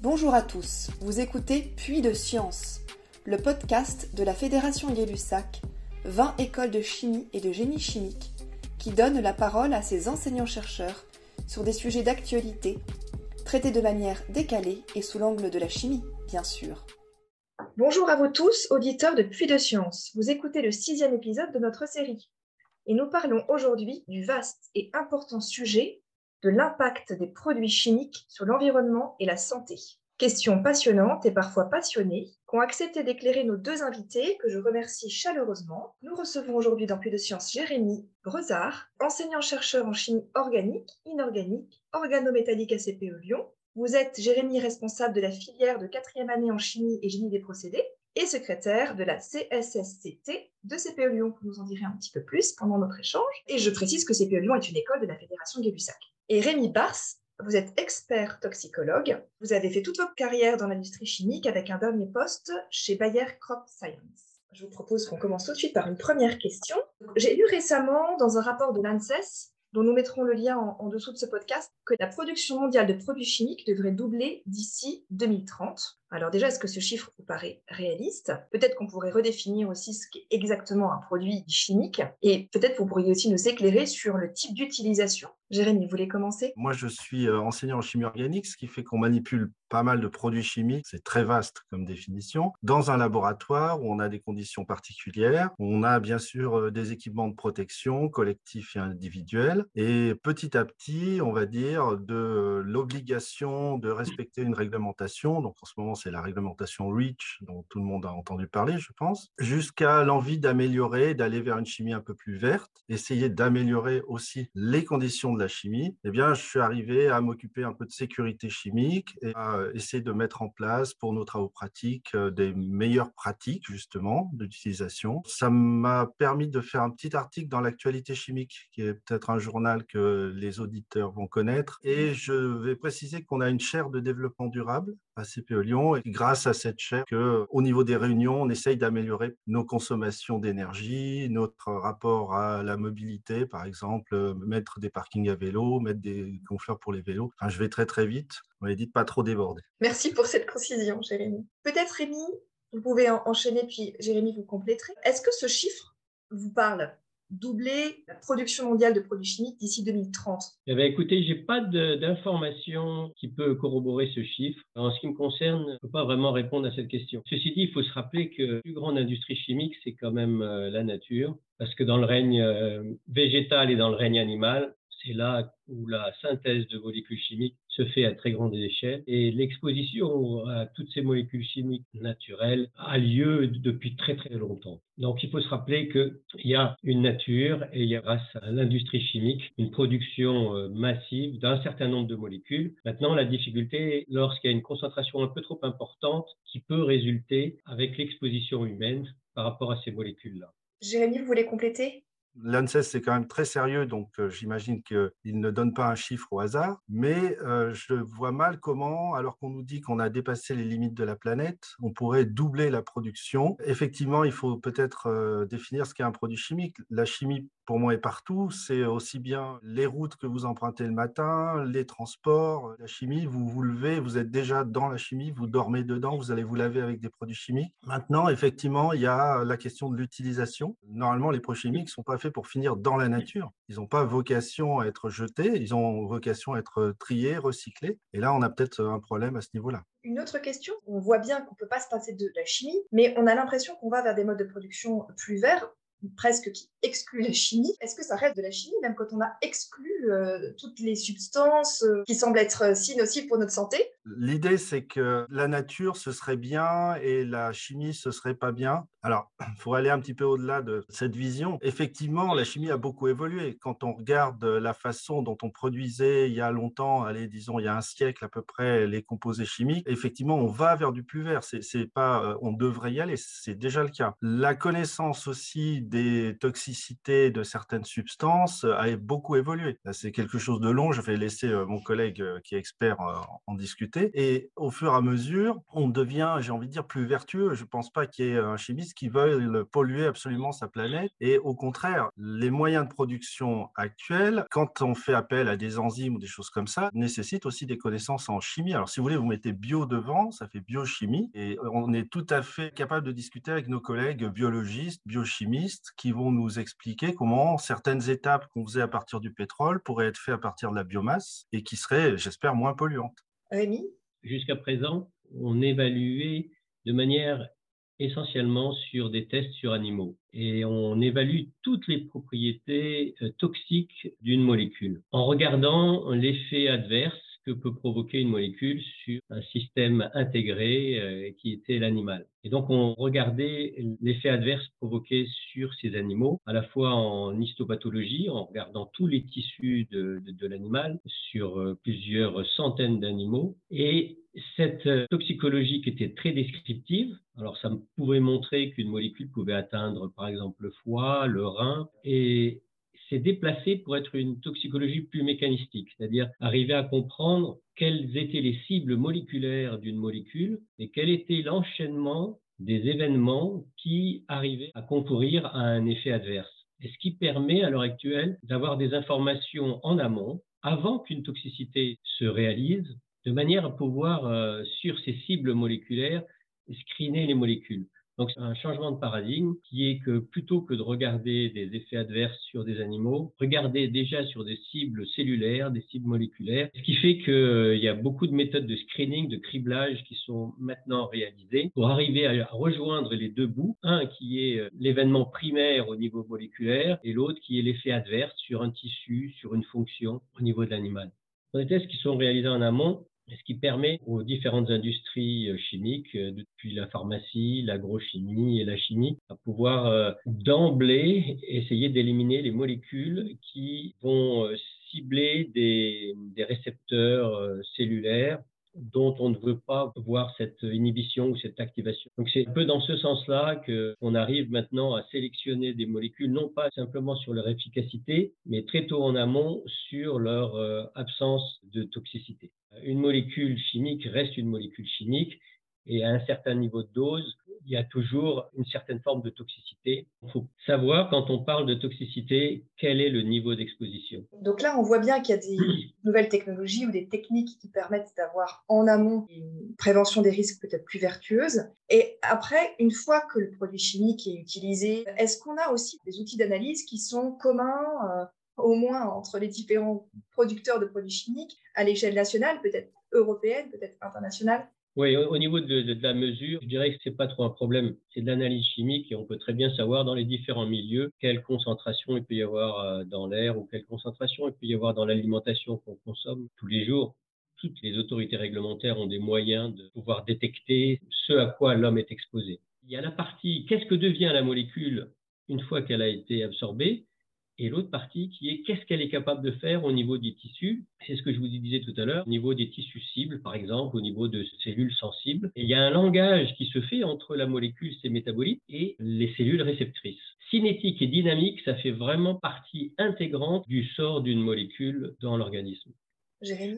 Bonjour à tous, vous écoutez Puits de Science, le podcast de la Fédération Gay-Lussac, 20 écoles de chimie et de génie chimique, qui donne la parole à ses enseignants-chercheurs sur des sujets d'actualité, traités de manière décalée et sous l'angle de la chimie, bien sûr. Bonjour à vous tous, auditeurs de Puits de Science. Vous écoutez le sixième épisode de notre série. Et nous parlons aujourd'hui du vaste et important sujet de l'impact des produits chimiques sur l'environnement et la santé. Question passionnante et parfois passionnée qu'ont accepté d'éclairer nos deux invités, que je remercie chaleureusement. Nous recevons aujourd'hui dans Puits de Sciences Jérémy Brezard, enseignant-chercheur en chimie organique, inorganique, organométallique à CPE Lyon. Vous êtes, Jérémy, responsable de la filière de quatrième année en chimie et génie des procédés et secrétaire de la CSSCT de CPE Lyon. Vous nous en direz un petit peu plus pendant notre échange. Et je précise que CPE Lyon est une école de la Fédération Gay-Lussac. Et Rémi Bars, vous êtes expert toxicologue. Vous avez fait toute votre carrière dans l'industrie chimique avec un dernier poste chez Bayer Crop Science. Je vous propose qu'on commence tout de suite par une première question. J'ai lu récemment dans un rapport de l'ANSES dont nous mettrons le lien en, en, dessous de ce podcast, que la production mondiale de produits chimiques devrait doubler d'ici 2030. Alors déjà, est-ce que ce chiffre vous paraît réaliste? Peut-être qu'on pourrait redéfinir aussi ce qu'est exactement un produit chimique. Et peut-être vous pourriez aussi nous éclairer sur le type d'utilisation. Jérémy, vous voulez commencer? Moi, je suis enseignant en chimie organique, ce qui fait qu'on manipule pas mal de produits chimiques, c'est très vaste comme définition, dans un laboratoire où on a des conditions particulières, on a bien sûr des équipements de protection collectifs et individuels, et petit à petit, on va dire, de l'obligation de respecter une réglementation, donc en ce moment c'est la réglementation REACH dont tout le monde a entendu parler, je pense, jusqu'à l'envie d'améliorer, d'aller vers une chimie un peu plus verte, essayer d'améliorer aussi les conditions de la chimie. Eh bien, je suis arrivé à m'occuper un peu de sécurité chimique et à essayer de mettre en place pour nos travaux pratiques des meilleures pratiques justement d'utilisation. Ça m'a permis de faire un petit article dans l'actualité chimique, qui est peut-être un journal que les auditeurs vont connaître. Et je vais préciser qu'on a une chaire de développement durable à CPE Lyon et grâce à cette chaire que, au niveau des réunions, on essaye d'améliorer nos consommations d'énergie, notre rapport à la mobilité, par exemple, mettre des parkings à vélo, mettre des gonfleurs pour les vélos. Enfin, je vais très très vite. On m'a dit de pas trop déborder. Merci pour cette concision, Jérémy. Peut-être Rémi, vous pouvez enchaîner, puis Jérémy, vous compléterez. Est-ce que ce chiffre vous parle? Doubler la production mondiale de produits chimiques d'ici 2030 eh bien, Écoutez, je n'ai pas d'informations qui peut corroborer ce chiffre. En ce qui me concerne, je ne peux pas vraiment répondre à cette question. Ceci dit, il faut se rappeler que la plus grande industrie chimique, c'est quand même la nature, parce que dans le règne végétal et dans le règne animal, c'est là où la synthèse de molécules chimiques se fait à très grande échelle et l'exposition à toutes ces molécules chimiques naturelles a lieu depuis très très longtemps. Donc il faut se rappeler qu'il y a une nature et il y a grâce à l'industrie chimique une production massive d'un certain nombre de molécules. Maintenant la difficulté lorsqu'il y a une concentration un peu trop importante qui peut résulter avec l'exposition humaine par rapport à ces molécules-là. Jérémy, vous voulez compléter? L'ANSES, c'est quand même très sérieux, donc euh, j'imagine qu'il ne donne pas un chiffre au hasard, mais euh, je vois mal comment, alors qu'on nous dit qu'on a dépassé les limites de la planète, on pourrait doubler la production. Effectivement, il faut peut-être euh, définir ce qu'est un produit chimique. La chimie, pour moi, est partout. C'est aussi bien les routes que vous empruntez le matin, les transports, la chimie. Vous vous levez, vous êtes déjà dans la chimie, vous dormez dedans, vous allez vous laver avec des produits chimiques. Maintenant, effectivement, il y a la question de l'utilisation. Normalement, les produits chimiques ne sont pas faits pour finir dans la nature. Ils n'ont pas vocation à être jetés, ils ont vocation à être triés, recyclés. Et là, on a peut-être un problème à ce niveau-là. Une autre question, on voit bien qu'on ne peut pas se passer de la chimie, mais on a l'impression qu'on va vers des modes de production plus verts presque qui exclut la chimie. Est-ce que ça reste de la chimie, même quand on a exclu euh, toutes les substances euh, qui semblent être si nocives pour notre santé? L'idée, c'est que la nature, ce serait bien et la chimie, ce serait pas bien. Alors, il faut aller un petit peu au-delà de cette vision. Effectivement, la chimie a beaucoup évolué. Quand on regarde la façon dont on produisait il y a longtemps, allez, disons, il y a un siècle à peu près, les composés chimiques, effectivement, on va vers du plus vert. C'est pas, on devrait y aller, c'est déjà le cas. La connaissance aussi des toxicités de certaines substances a beaucoup évolué. C'est quelque chose de long. Je vais laisser mon collègue qui est expert en discuter. Et au fur et à mesure, on devient, j'ai envie de dire, plus vertueux. Je ne pense pas qu'il y ait un chimiste qui veulent polluer absolument sa planète. Et au contraire, les moyens de production actuels, quand on fait appel à des enzymes ou des choses comme ça, nécessitent aussi des connaissances en chimie. Alors, si vous voulez, vous mettez bio devant, ça fait biochimie. Et on est tout à fait capable de discuter avec nos collègues biologistes, biochimistes, qui vont nous expliquer comment certaines étapes qu'on faisait à partir du pétrole pourraient être faites à partir de la biomasse et qui seraient, j'espère, moins polluantes. Rémi? Jusqu'à présent, on évaluait de manière essentiellement sur des tests sur animaux. Et on évalue toutes les propriétés euh, toxiques d'une molécule en regardant l'effet adverse que peut provoquer une molécule sur un système intégré euh, qui était l'animal. Et donc on regardait l'effet adverse provoqué sur ces animaux, à la fois en histopathologie, en regardant tous les tissus de, de, l'animal sur euh, plusieurs centaines d'animaux, et cette euh, toxicologie qui était très descriptive, alors ça pouvait montrer qu'une molécule pouvait atteindre par exemple le foie, le rein, et s'est déplacé pour être une toxicologie plus mécanistique, c'est-à-dire arriver à comprendre quelles étaient les cibles moléculaires d'une molécule et quel était l'enchaînement des événements qui arrivaient à concourir à un effet adverse. Et ce qui permet à l'heure actuelle d'avoir des informations en amont, avant qu'une toxicité se réalise, de manière à pouvoir, euh, sur ces cibles moléculaires, screener les molécules. Donc, c'est un changement de paradigme qui est que plutôt que de regarder des effets adverses sur des animaux, regarder déjà sur des cibles cellulaires, des cibles moléculaires, ce qui fait qu'il euh, y a beaucoup de méthodes de screening, de criblage qui sont maintenant réalisées pour arriver à rejoindre les deux bouts. Un qui est euh, l'événement primaire au niveau moléculaire et l'autre qui est l'effet adverse sur un tissu, sur une fonction au niveau de l'animal. Dans les tests qui sont réalisés en amont, ce qui permet aux différentes industries euh, chimiques, euh, depuis la pharmacie, l'agrochimie et la chimie, à pouvoir euh, d'emblée essayer d'éliminer les molécules qui vont cibler des, des récepteurs cellulaires dont on ne veut pas voir cette inhibition ou cette activation. Donc c'est un peu dans ce sens-là qu'on arrive maintenant à sélectionner des molécules, non pas simplement sur leur efficacité, mais très tôt en amont sur leur absence de toxicité. Une molécule chimique reste une molécule chimique et à un certain niveau de dose, il y a toujours une certaine forme de toxicité. Il faut savoir, quand on parle de toxicité, quel est le niveau d'exposition. Donc là, on voit bien qu'il y a des nouvelles technologies ou des techniques qui permettent d'avoir en amont une prévention des risques peut-être plus vertueuse. Et après, une fois que le produit chimique est utilisé, est-ce qu'on a aussi des outils d'analyse qui sont communs euh, au moins entre les différents producteurs de produits chimiques à l'échelle nationale, peut-être européenne, peut-être internationale? Oui, au niveau de, la mesure, je dirais que ce n'est pas trop un problème. C'est de l'analyse chimique et on peut très bien savoir dans les différents milieux quelle concentration il peut y avoir euh, dans l'air ou quelle concentration il peut y avoir dans l'alimentation qu'on consomme tous les jours. Toutes les autorités réglementaires ont des moyens de pouvoir détecter ce à quoi l'homme est exposé. Il y a la partie qu'est-ce que devient la molécule une fois qu'elle a été absorbée? Et l'autre partie qui est qu'est-ce qu'elle est capable de faire au niveau des tissus? C'est ce que je vous disais tout à l'heure, au niveau des tissus cibles, par exemple, au niveau de cellules sensibles. il y a un langage qui se fait entre la molécule, ses métabolites, et les cellules réceptrices. Cinétique et dynamique, ça fait vraiment partie intégrante du sort d'une molécule dans l'organisme.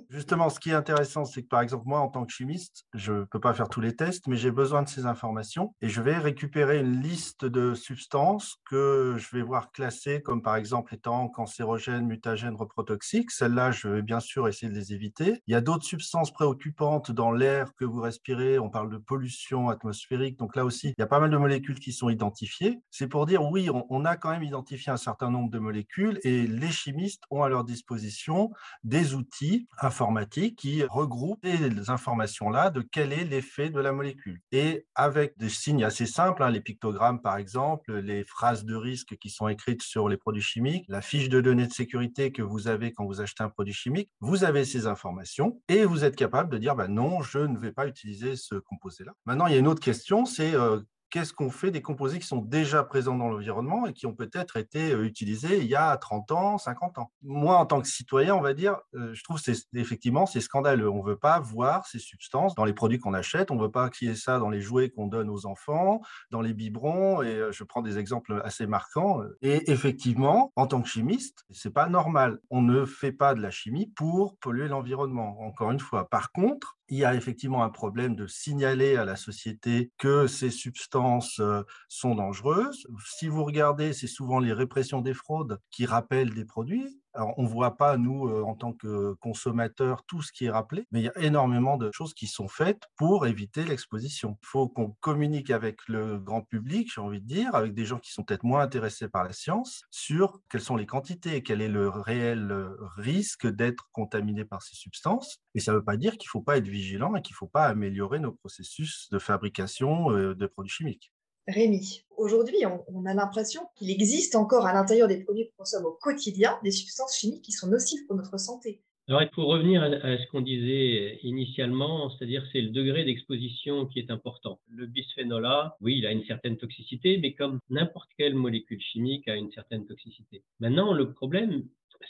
Justement, ce qui est intéressant, c'est que par exemple, moi, en tant que chimiste, je ne peux pas faire tous les tests, mais j'ai besoin de ces informations et je vais récupérer une liste de substances que je vais voir classées comme par exemple étant cancérogènes, mutagènes, reprotoxiques. Celles-là, je vais bien sûr essayer de les éviter. Il y a d'autres substances préoccupantes dans l'air que vous respirez. On parle de pollution atmosphérique. Donc là aussi, il y a pas mal de molécules qui sont identifiées. C'est pour dire, oui, on a quand même identifié un certain nombre de molécules et les chimistes ont à leur disposition des outils informatique qui regroupe les informations-là de quel est l'effet de la molécule. Et avec des signes assez simples, hein, les pictogrammes par exemple, les phrases de risque qui sont écrites sur les produits chimiques, la fiche de données de sécurité que vous avez quand vous achetez un produit chimique, vous avez ces informations et vous êtes capable de dire bah non, je ne vais pas utiliser ce composé-là. Maintenant, il y a une autre question, c'est euh, qu'est-ce qu'on fait des composés qui sont déjà présents dans l'environnement et qui ont peut-être été euh, utilisés il y a 30 ans, 50 ans? Moi, en tant que citoyen, on va dire, euh, je trouve effectivement c'est scandaleux. On ne veut pas voir ces substances dans les produits qu'on achète, on ne veut pas qu'il y ait ça dans les jouets qu'on donne aux enfants, dans les biberons, et euh, je prends des exemples assez marquants. Et effectivement, en tant que chimiste, c'est pas normal. On ne fait pas de la chimie pour polluer l'environnement, encore une fois. Par contre, il y a effectivement un problème de signaler à la société que ces substances euh, sont dangereuses. Si vous regardez, c'est souvent les répressions des fraudes qui rappellent des produits. Alors, on ne voit pas, nous, euh, en tant que consommateurs, tout ce qui est rappelé, mais il y a énormément de choses qui sont faites pour éviter l'exposition. Il faut qu'on communique avec le grand public, j'ai envie de dire, avec des gens qui sont peut-être moins intéressés par la science, sur quelles sont les quantités, quel est le réel euh, risque d'être contaminé par ces substances. Et ça ne veut pas dire qu'il ne faut pas être vigilant et qu'il ne faut pas améliorer nos processus de fabrication euh, de produits chimiques. Rémi, aujourd'hui, on, a l'impression qu'il existe encore à l'intérieur des produits qu'on consomme au quotidien des substances chimiques qui sont nocives pour notre santé. Alors, pour revenir à, ce qu'on disait initialement, c'est-à-dire c'est le degré d'exposition qui est important. Le bisphénol A, oui, il a une certaine toxicité, mais comme n'importe quelle molécule chimique a une certaine toxicité. Maintenant, le problème,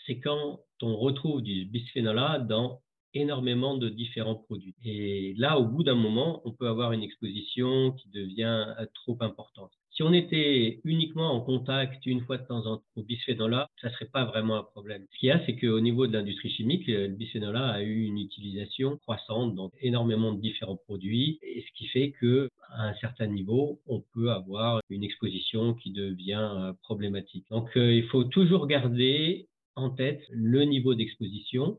c'est quand on retrouve du bisphénol A dans énormément de différents produits. Et là, au bout d'un moment, on peut avoir une exposition qui devient euh, trop importante. Si on était uniquement en contact une fois de temps en temps au bisphénol A, ça ne serait pas vraiment un problème. Ce qu'il y a, c'est qu'au niveau de l'industrie chimique, le bisphénol A a eu une utilisation croissante dans énormément de différents produits, et ce qui fait qu'à un certain niveau, on peut avoir une exposition qui devient euh, problématique. Donc, euh, il faut toujours garder en tête le niveau d'exposition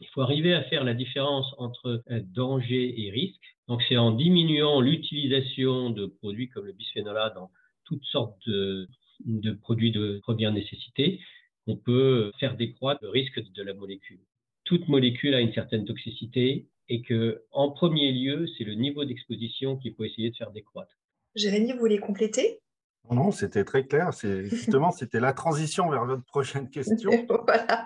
il faut arriver à faire la différence entre euh, danger et risque. Donc, c'est en diminuant l'utilisation de produits comme le bisphénol A dans toutes sortes de, produits de première nécessité qu'on peut faire décroître le risque de la molécule. Toute molécule a une certaine toxicité et que, en premier lieu, c'est le niveau d'exposition qu'il faut essayer de faire décroître. Jérémy, vous voulez compléter? Non, c'était très clair. Justement, c'était la transition vers votre prochaine question. voilà.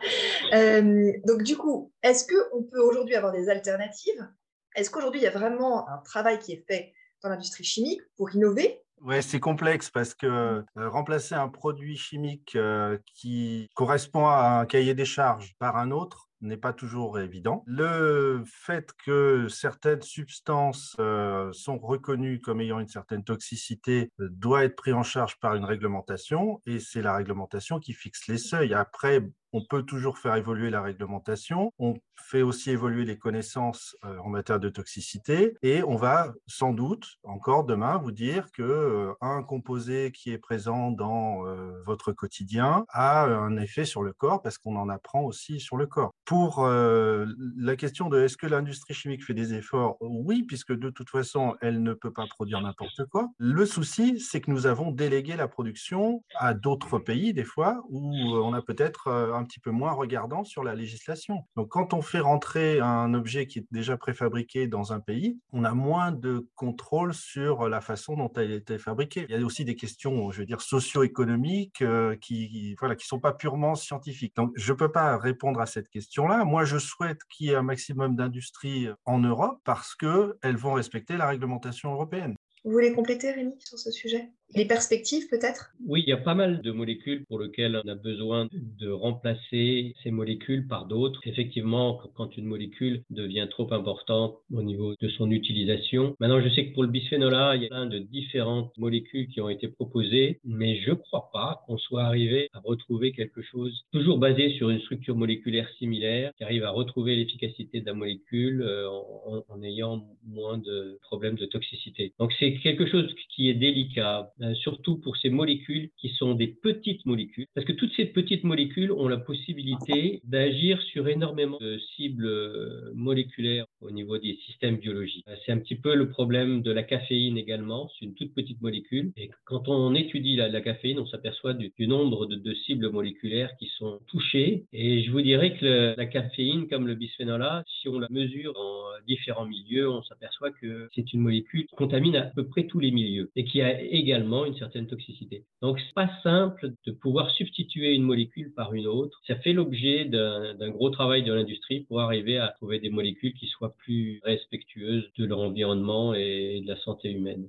Euh, donc du coup, est-ce qu'on peut aujourd'hui avoir des alternatives? Est-ce qu'aujourd'hui il y a vraiment un travail qui est fait dans l'industrie chimique pour innover? Oui, c'est complexe parce que euh, remplacer un produit chimique euh, qui correspond à un cahier des charges par un autre, n'est pas toujours évident. Le fait que certaines substances euh, sont reconnues comme ayant une certaine toxicité euh, doit être pris en charge par une réglementation et c'est la réglementation qui fixe les seuils. Après, on peut toujours faire évoluer la réglementation. On fait aussi évoluer les connaissances euh, en matière de toxicité et on va sans doute encore demain vous dire que euh, un composé qui est présent dans euh, votre quotidien a un effet sur le corps parce qu'on en apprend aussi sur le corps. Pour la question de est-ce que l'industrie chimique fait des efforts? Oui, puisque de toute façon, elle ne peut pas produire n'importe quoi. Le souci, c'est que nous avons délégué la production à d'autres pays des fois où on a peut-être un petit peu moins regardant sur la législation. Donc, quand on fait rentrer un objet qui est déjà préfabriqué dans un pays, on a moins de contrôle sur la façon dont elle a été fabriquée. Il y a aussi des questions, je veux dire, socio-économiques euh, qui, voilà, qui sont pas purement scientifiques. Donc, je peux pas répondre à cette question-là. Moi, je souhaite qu'il y ait un maximum d'industries en Europe parce que elles vont respecter la réglementation européenne. Vous voulez compléter, Rémi, sur ce sujet? Les perspectives peut-être? Oui, il y a pas mal de molécules pour lesquelles on a besoin de remplacer ces molécules par d'autres. Effectivement, quand une molécule devient trop importante au niveau de son utilisation. Maintenant, je sais que pour le bisphénol A, il y a plein de différentes molécules qui ont été proposées, mais je ne crois pas qu'on soit arrivé à retrouver quelque chose toujours basé sur une structure moléculaire similaire, qui arrive à retrouver l'efficacité de la molécule euh, en, en ayant moins de problèmes de toxicité. Donc c'est quelque chose qui est délicat. Euh, surtout pour ces molécules qui sont des petites molécules, parce que toutes ces petites molécules ont la possibilité d'agir sur énormément de cibles euh, moléculaires au niveau des systèmes biologiques. Euh, c'est un petit peu le problème de la caféine également, c'est une toute petite molécule, et quand on étudie la, caféine, on s'aperçoit du, nombre de, cibles moléculaires qui sont touchées, et je vous dirais que la caféine, comme le bisphénol A, si on la mesure dans différents milieux, on s'aperçoit que c'est une molécule qui contamine à peu près tous les milieux, et qui a également une certaine toxicité. Donc, c'est pas simple de pouvoir substituer une molécule par une autre. Ça fait l'objet d'un gros travail de l'industrie pour arriver à trouver des molécules qui soient plus respectueuses de leur environnement et de la santé humaine.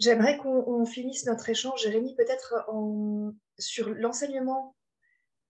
J'aimerais qu'on finisse notre échange, Jérémy, peut-être sur l'enseignement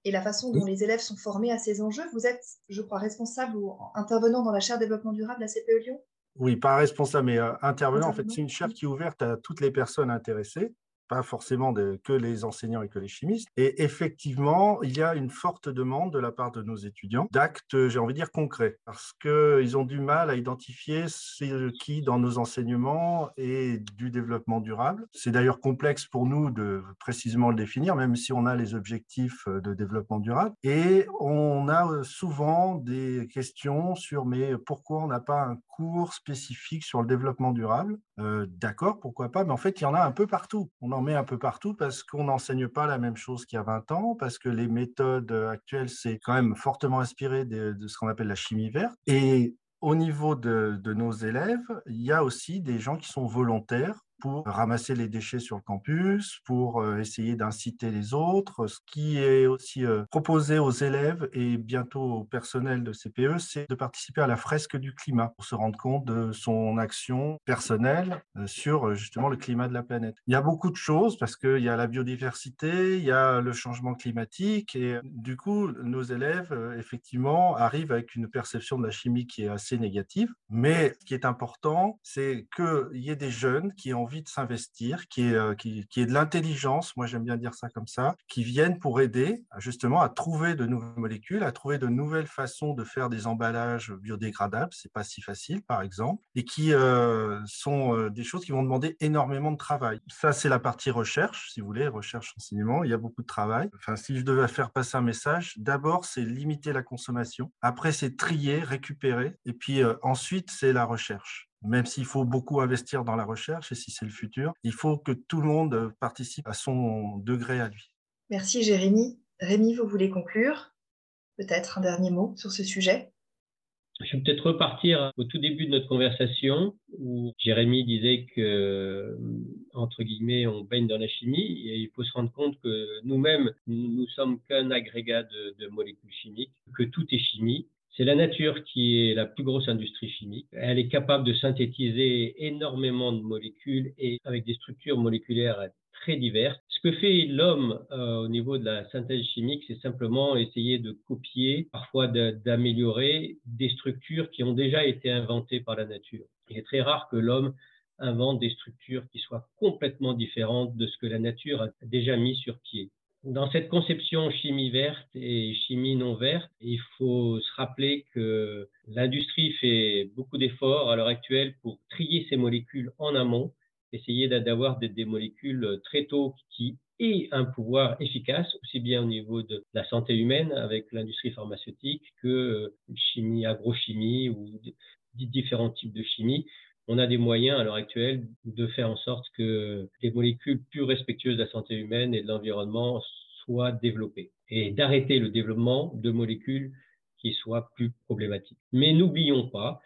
et la façon dont les élèves sont formés à ces enjeux. Vous êtes, je crois, responsable ou intervenant dans la chaire développement durable à CPE Lyon oui, pas responsable, mais euh, intervenant. En fait, c'est une chaire qui est ouverte à toutes les personnes intéressées. pas forcément que les enseignants et que les chimistes. Et effectivement, il y a une forte demande de la part de nos étudiants d'actes, j'ai envie de dire, concrets, parce qu'ils ont du mal à identifier ce qui, dans nos enseignements, est du développement durable. C'est d'ailleurs complexe pour nous de précisément le définir, même si on a les objectifs de développement durable. Et on a souvent des questions sur, mais pourquoi on n'a pas un cours spécifique sur le développement durable euh, D'accord, pourquoi pas, mais en fait, il y en a un peu partout. On en met un peu partout parce qu'on n'enseigne pas la même chose qu'il y a 20 ans, parce que les méthodes actuelles, c'est quand même fortement inspiré de, ce qu'on appelle la chimie verte. Et au niveau de, nos élèves, il y a aussi des gens qui sont volontaires pour ramasser les déchets sur le campus, pour euh, essayer d'inciter les autres. Ce qui est aussi euh, proposé aux élèves et bientôt au personnel de CPE, c'est de participer à la fresque du climat pour se rendre compte de son action personnelle euh, sur justement le climat de la planète. Il y a beaucoup de choses parce qu'il y a la biodiversité, il y a le changement climatique et du coup, nos élèves, effectivement, arrivent avec une perception de la chimie qui est assez négative. Mais ce qui est important, c'est qu'il y ait des jeunes qui ont envie de s'investir, qui est, euh, qui, est de l'intelligence, moi j'aime bien dire ça comme ça, qui viennent pour aider justement à trouver de nouvelles molécules, à trouver de nouvelles façons de faire des emballages biodégradables, c'est pas si facile par exemple, et qui euh, sont euh, des choses qui vont demander énormément de travail. Ça c'est la partie recherche, si vous voulez, recherche enseignement, il y a beaucoup de travail. Enfin, si je devais faire passer un message, d'abord c'est limiter la consommation, après c'est trier, récupérer, et puis ensuite c'est la recherche même s'il faut beaucoup investir dans la recherche et si c'est le futur, il faut que tout le monde participe à son degré à lui. Merci Jérémy. Rémi, vous voulez conclure? Peut-être un dernier mot sur ce sujet? Je vais peut-être repartir au tout début de notre conversation où Jérémy disait que, entre guillemets, on baigne dans la chimie et il faut se rendre compte que nous-mêmes, nous ne sommes qu'un agrégat de, de molécules chimiques, que tout est chimie c'est la nature qui est la plus grosse industrie chimique. Elle est capable de synthétiser énormément de molécules et avec des structures moléculaires très diverses. Ce que fait l'homme euh, au niveau de la synthèse chimique, c'est simplement essayer de copier, parfois d'améliorer des structures qui ont déjà été inventées par la nature. Il est très rare que l'homme invente des structures qui soient complètement différentes de ce que la nature a déjà mis sur pied. Dans cette conception chimie verte et chimie non verte, il faut se rappeler que l'industrie fait beaucoup d'efforts à l'heure actuelle pour trier ces molécules en amont, essayer d'avoir des, molécules très tôt qui aient un pouvoir efficace, aussi bien au niveau de la santé humaine avec l'industrie pharmaceutique que chimie, agrochimie ou différents types de chimie. On a des moyens à l'heure actuelle de faire en sorte que des molécules plus respectueuses de la santé humaine et de l'environnement soient développées et d'arrêter le développement de molécules qui soient plus problématiques. Mais n'oublions pas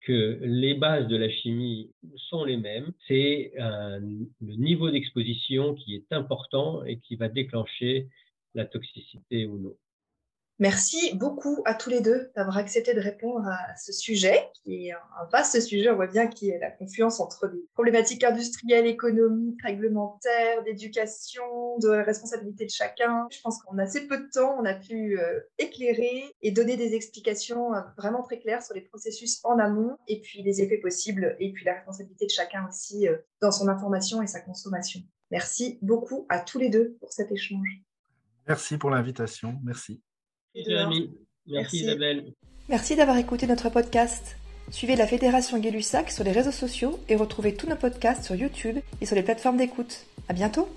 que les bases de la chimie sont les mêmes. C'est le niveau d'exposition qui est important et qui va déclencher la toxicité ou non. Merci beaucoup à tous les deux d'avoir accepté de répondre à ce sujet, qui est un vaste sujet. On voit bien qu'il y a la confiance entre les problématiques industrielles, économiques, réglementaires, d'éducation, de responsabilité de chacun. Je pense qu'en assez peu de temps, on a pu euh, éclairer et donner des explications euh, vraiment très claires sur les processus en amont et puis les effets possibles et puis la responsabilité de chacun aussi euh, dans son information et sa consommation. Merci beaucoup à tous les deux pour cet échange. Merci pour l'invitation. Merci. Merci, Merci, Isabelle. Merci d'avoir écouté notre podcast. Suivez la Fédération Gay-Lussac sur les réseaux sociaux et retrouvez tous nos podcasts sur YouTube et sur les plateformes d'écoute. À bientôt!